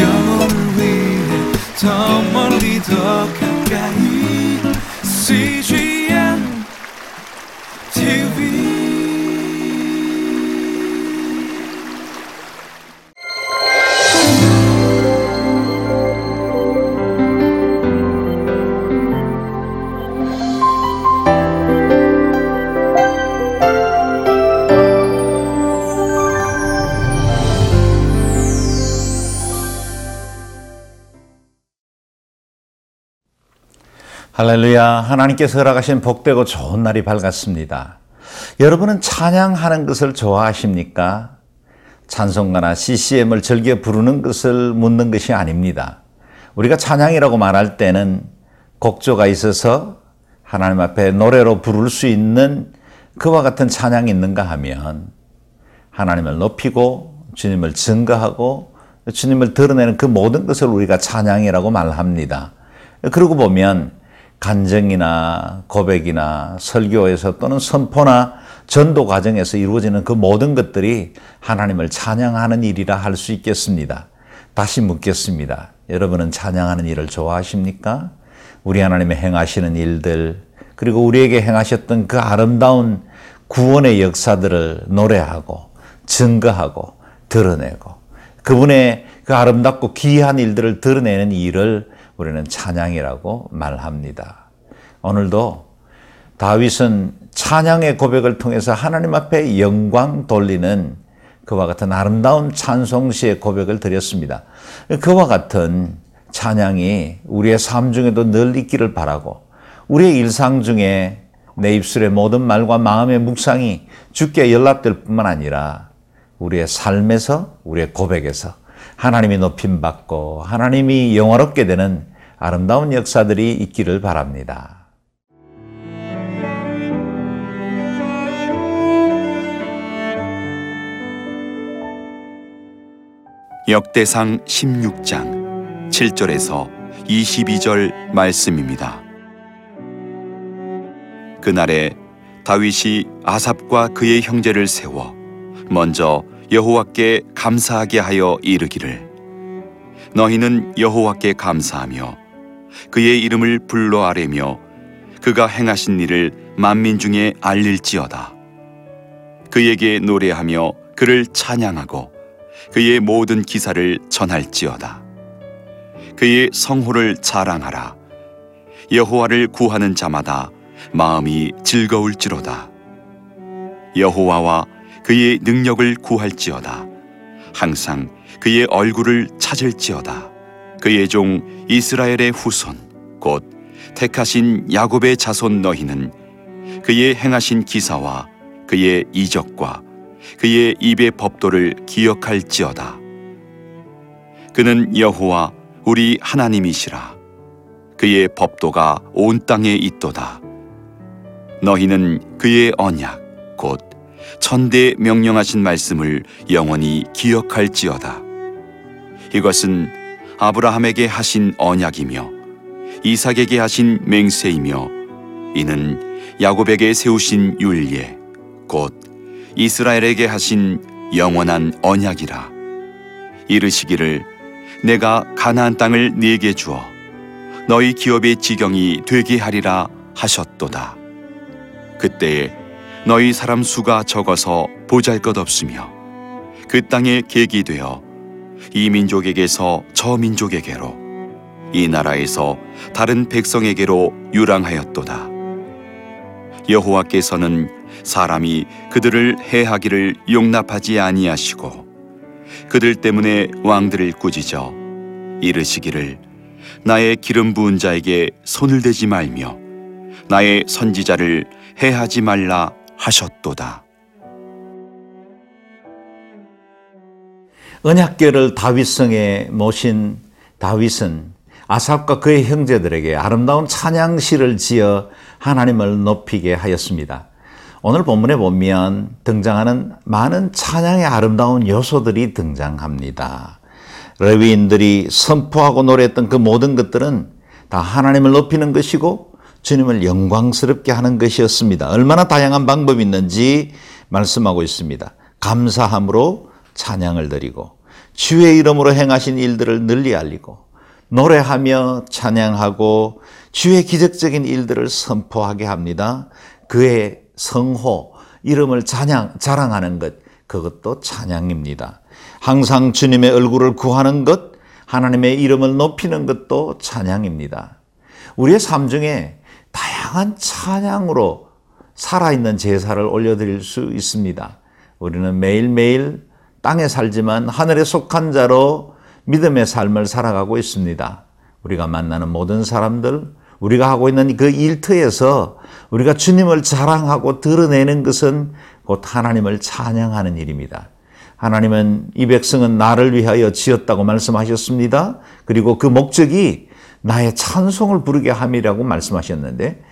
영혼을 위해 더 멀리 더 가 할렐루야. 하나님께서 허락하신 복되고 좋은 날이 밝았습니다. 여러분은 찬양하는 것을 좋아하십니까? 찬송가나 CCM을 즐겨 부르는 것을 묻는 것이 아닙니다. 우리가 찬양이라고 말할 때는 곡조가 있어서 하나님 앞에 노래로 부를 수 있는 그와 같은 찬양이 있는가 하면 하나님을 높이고 주님을 증거하고 주님을 드러내는 그 모든 것을 우리가 찬양이라고 말합니다. 그러고 보면 간증이나 고백이나 설교에서 또는 선포나 전도 과정에서 이루어지는 그 모든 것들이 하나님을 찬양하는 일이라 할 수 있겠습니다. 다시 묻겠습니다. 여러분은 찬양하는 일을 좋아하십니까? 우리 하나님의 행하시는 일들, 그리고 우리에게 행하셨던 그 아름다운 구원의 역사들을 노래하고 증거하고 드러내고 그분의 그 아름답고 귀한 일들을 드러내는 일을 우리는 찬양이라고 말합니다. 오늘도 다윗은 찬양의 고백을 통해서 하나님 앞에 영광 돌리는 그와 같은 아름다운 찬송시의 고백을 드렸습니다. 그와 같은 찬양이 우리의 삶 중에도 늘 있기를 바라고 우리의 일상 중에 내 입술의 모든 말과 마음의 묵상이 주께 연락될 뿐만 아니라 우리의 삶에서 우리의 고백에서 하나님이 높임 받고 하나님이 영화롭게 되는 아름다운 역사들이 있기를 바랍니다. 역대상 16장 7절에서 22절 말씀입니다. 그날에 다윗이 아삽과 그의 형제를 세워 먼저 여호와께 감사하게 하여 이르기를. 너희는 여호와께 감사하며 그의 이름을 불러 아뢰며 그가 행하신 일을 만민 중에 알릴지어다. 그에게 노래하며 그를 찬양하고 그의 모든 기사를 전할지어다. 그의 성호를 자랑하라. 여호와를 구하는 자마다 마음이 즐거울지로다. 여호와와 그의 능력을 구할지어다. 항상 그의 얼굴을 찾을지어다. 그의 종 이스라엘의 후손 곧 택하신 야곱의 자손 너희는 그의 행하신 기사와 그의 이적과 그의 입의 법도를 기억할지어다. 그는 여호와 우리 하나님이시라. 그의 법도가 온 땅에 있도다. 너희는 그의 언약 곧 천대 명령하신 말씀을 영원히 기억할지어다. 이것은 아브라함에게 하신 언약이며 이삭에게 하신 맹세이며 이는 야곱에게 세우신 율례 곧 이스라엘에게 하신 영원한 언약이라. 이르시기를 내가 가나안 땅을 네게 주어 너희 기업의 지경이 되게 하리라 하셨도다. 그때에 너희 사람 수가 적어서 보잘 것 없으며 그 땅에 객이 되어 이 민족에게서 저 민족에게로 이 나라에서 다른 백성에게로 유랑하였도다. 여호와께서는 사람이 그들을 해하기를 용납하지 아니하시고 그들 때문에 왕들을 꾸짖어 이르시기를 나의 기름 부은 자에게 손을 대지 말며 나의 선지자를 해하지 말라 하셨도다. 언약궤를 다윗성에 모신 다윗은 아삽과 그의 형제들에게 아름다운 찬양시를 지어 하나님을 높이게 하였습니다. 오늘 본문에 보면 등장하는 많은 찬양의 아름다운 요소들이 등장합니다. 레위인들이 선포하고 노래했던 그 모든 것들은 다 하나님을 높이는 것이고 주님을 영광스럽게 하는 것이었습니다. 얼마나 다양한 방법이 있는지 말씀하고 있습니다. 감사함으로 찬양을 드리고 주의 이름으로 행하신 일들을 널리 알리고 노래하며 찬양하고 주의 기적적인 일들을 선포하게 합니다. 그의 성호, 이름을 찬양, 자랑하는 것, 그것도 찬양입니다. 항상 주님의 얼굴을 구하는 것, 하나님의 이름을 높이는 것도 찬양입니다. 우리의 삶 중에 다양한 찬양으로 살아있는 제사를 올려드릴 수 있습니다. 우리는 매일매일 땅에 살지만 하늘에 속한 자로 믿음의 삶을 살아가고 있습니다. 우리가 만나는 모든 사람들, 우리가 하고 있는 그 일터에서 우리가 주님을 자랑하고 드러내는 것은 곧 하나님을 찬양하는 일입니다. 하나님은 이 백성은 나를 위하여 지었다고 말씀하셨습니다. 그리고 그 목적이 나의 찬송을 부르게 함이라고 말씀하셨는데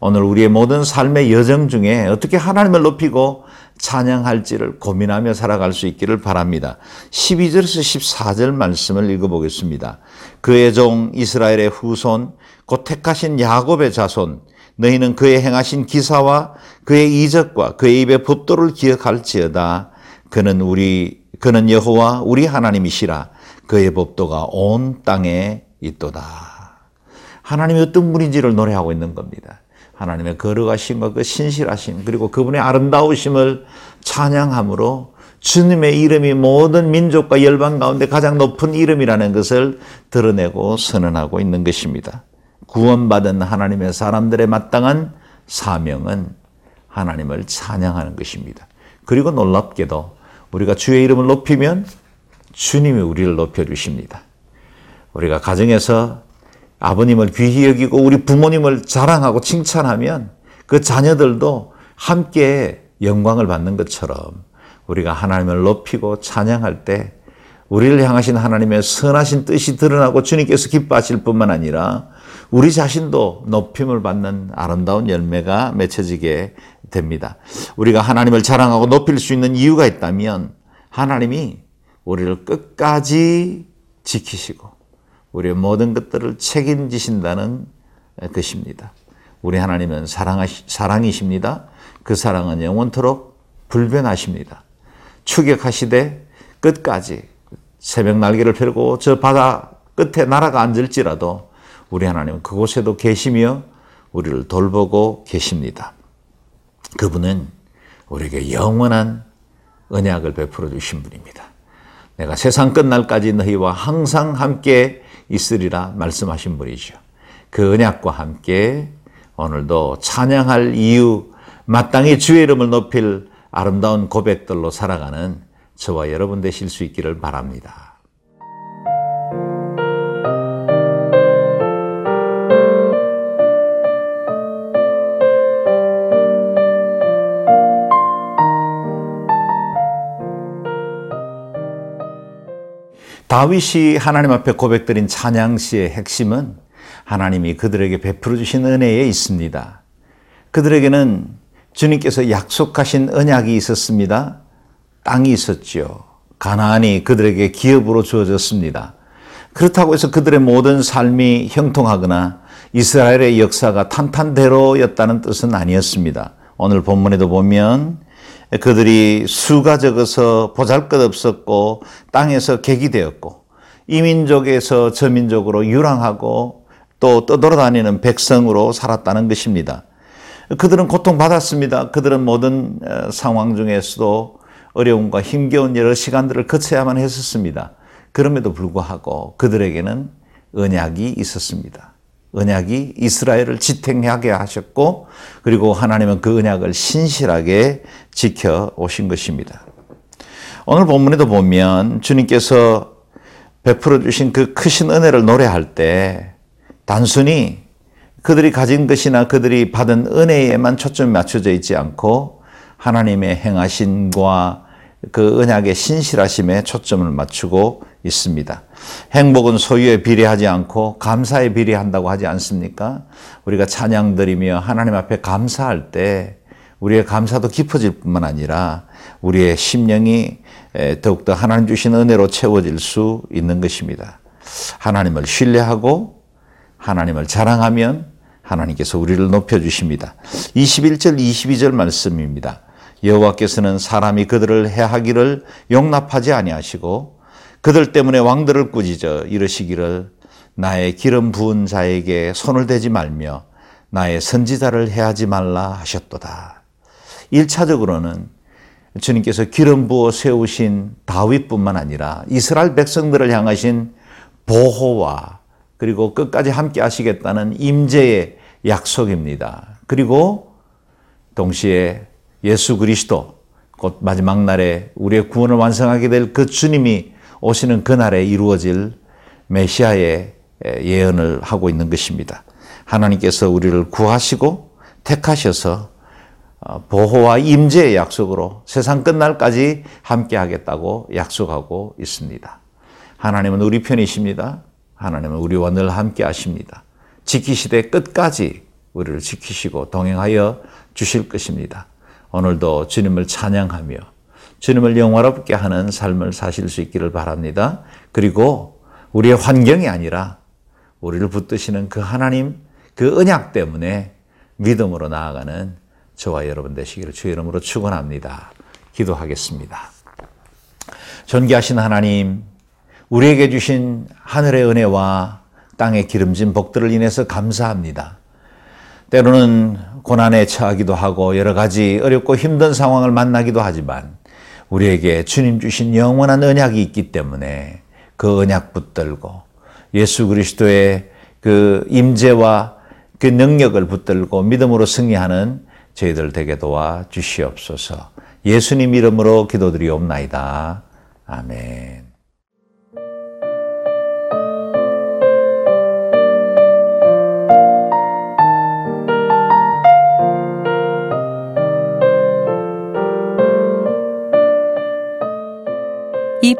오늘 우리의 모든 삶의 여정 중에 어떻게 하나님을 높이고 찬양할지를 고민하며 살아갈 수 있기를 바랍니다. 12절에서 14절 말씀을 읽어보겠습니다. 그의 종 이스라엘의 후손 곧 택하신 야곱의 자손 너희는 그의 행하신 기사와 그의 이적과 그의 입의 법도를 기억할지어다. 그는 우리 그는 여호와 우리 하나님이시라. 그의 법도가 온 땅에 있도다. 하나님이 어떤 분인지를 노래하고 있는 겁니다. 하나님의 거룩하심과 그 신실하심 그리고 그분의 아름다우심을 찬양함으로 주님의 이름이 모든 민족과 열방 가운데 가장 높은 이름이라는 것을 드러내고 선언하고 있는 것입니다. 구원받은 하나님의 사람들의 마땅한 사명은 하나님을 찬양하는 것입니다. 그리고 놀랍게도 우리가 주의 이름을 높이면 주님이 우리를 높여주십니다. 우리가 가정에서 아버님을 귀히 여기고 우리 부모님을 자랑하고 칭찬하면 그 자녀들도 함께 영광을 받는 것처럼 우리가 하나님을 높이고 찬양할 때 우리를 향하신 하나님의 선하신 뜻이 드러나고 주님께서 기뻐하실 뿐만 아니라 우리 자신도 높임을 받는 아름다운 열매가 맺혀지게 됩니다. 우리가 하나님을 자랑하고 높일 수 있는 이유가 있다면 하나님이 우리를 끝까지 지키시고 우리의 모든 것들을 책임지신다는 것입니다. 우리 하나님은 사랑하시, 사랑이십니다. 그 사랑은 영원토록 불변하십니다. 추격하시되 끝까지 새벽 날개를 펴고 저 바다 끝에 나라가 앉을지라도 우리 하나님은 그곳에도 계시며 우리를 돌보고 계십니다. 그분은 우리에게 영원한 언약을 베풀어 주신 분입니다. 내가 세상 끝날까지 너희와 항상 함께 있으리라 말씀하신 분이죠. 그 언약과 함께 오늘도 찬양할 이유, 마땅히 주의 이름을 높일 아름다운 고백들로 살아가는 저와 여러분 되실 수 있기를 바랍니다. 다윗이 하나님 앞에 고백드린 찬양시의 핵심은 하나님이 그들에게 베풀어 주신 은혜에 있습니다. 그들에게는 주님께서 약속하신 언약이 있었습니다. 땅이 있었지요. 가나안이 그들에게 기업으로 주어졌습니다. 그렇다고 해서 그들의 모든 삶이 형통하거나 이스라엘의 역사가 탄탄대로였다는 뜻은 아니었습니다. 오늘 본문에도 보면 그들이 수가 적어서 보잘 것 없었고 땅에서 객이 되었고 이민족에서 저민족으로 유랑하고 또 떠돌아다니는 백성으로 살았다는 것입니다. 그들은 고통받았습니다. 그들은 모든 어, 상황 중에서도 어려움과 힘겨운 여러 시간들을 거쳐야만 했었습니다. 그럼에도 불구하고 그들에게는 언약이 있었습니다. 언약이 이스라엘을 지탱하게 하셨고 그리고 하나님은 그 언약을 신실하게 지켜 오신 것입니다. 오늘 본문에도 보면 주님께서 베풀어 주신 그 크신 은혜를 노래할 때 단순히 그들이 가진 것이나 그들이 받은 은혜에만 초점이 맞춰져 있지 않고 하나님의 행하신과 그 언약의 신실하심에 초점을 맞추고 있습니다. 행복은 소유에 비례하지 않고 감사에 비례한다고 하지 않습니까? 우리가 찬양 드리며 하나님 앞에 감사할 때 우리의 감사도 깊어질 뿐만 아니라 우리의 심령이 더욱더 하나님 주신 은혜로 채워질 수 있는 것입니다. 하나님을 신뢰하고 하나님을 자랑하면 하나님께서 우리를 높여 주십니다. 21절 22절 말씀입니다. 여호와께서는 사람이 그들을 해하기를 용납하지 아니하시고 그들 때문에 왕들을 꾸짖어 이르시기를 나의 기름 부은 자에게 손을 대지 말며 나의 선지자를 해하지 말라 하셨도다. 1차적으로는 주님께서 기름 부어 세우신 다윗뿐만 아니라 이스라엘 백성들을 향하신 보호와 그리고 끝까지 함께 하시겠다는 임재의 약속입니다. 그리고 동시에 예수 그리스도 곧 마지막 날에 우리의 구원을 완성하게 될 그 주님이 오시는 그날에 이루어질 메시아의 예언을 하고 있는 것입니다. 하나님께서 우리를 구하시고 택하셔서 어, 보호와 임재의 약속으로 세상 끝날까지 함께 하겠다고 약속하고 있습니다. 하나님은 우리 편이십니다. 하나님은 우리와 늘 함께 하십니다. 지키시되 끝까지 우리를 지키시고 동행하여 주실 것입니다. 오늘도 주님을 찬양하며 주님을 영화롭게 하는 삶을 사실 수 있기를 바랍니다. 그리고 우리의 환경이 아니라 우리를 붙드시는 그 하나님 그 언약 때문에 믿음으로 나아가는 저와 여러분 되시기를 주의 이름으로 축원합니다. 기도하겠습니다. 존귀하신 하나님, 우리에게 주신 하늘의 은혜와 땅의 기름진 복들을 인해서 감사합니다. 때로는 고난에 처하기도 하고 여러 가지 어렵고 힘든 상황을 만나기도 하지만 우리에게 주님 주신 영원한 언약이 있기 때문에 그 언약 붙들고 예수 그리스도의 그 임재와 그 능력을 붙들고 믿음으로 승리하는 저희들 되게 도와 주시옵소서. 예수님 이름으로 기도드리옵나이다. 아멘.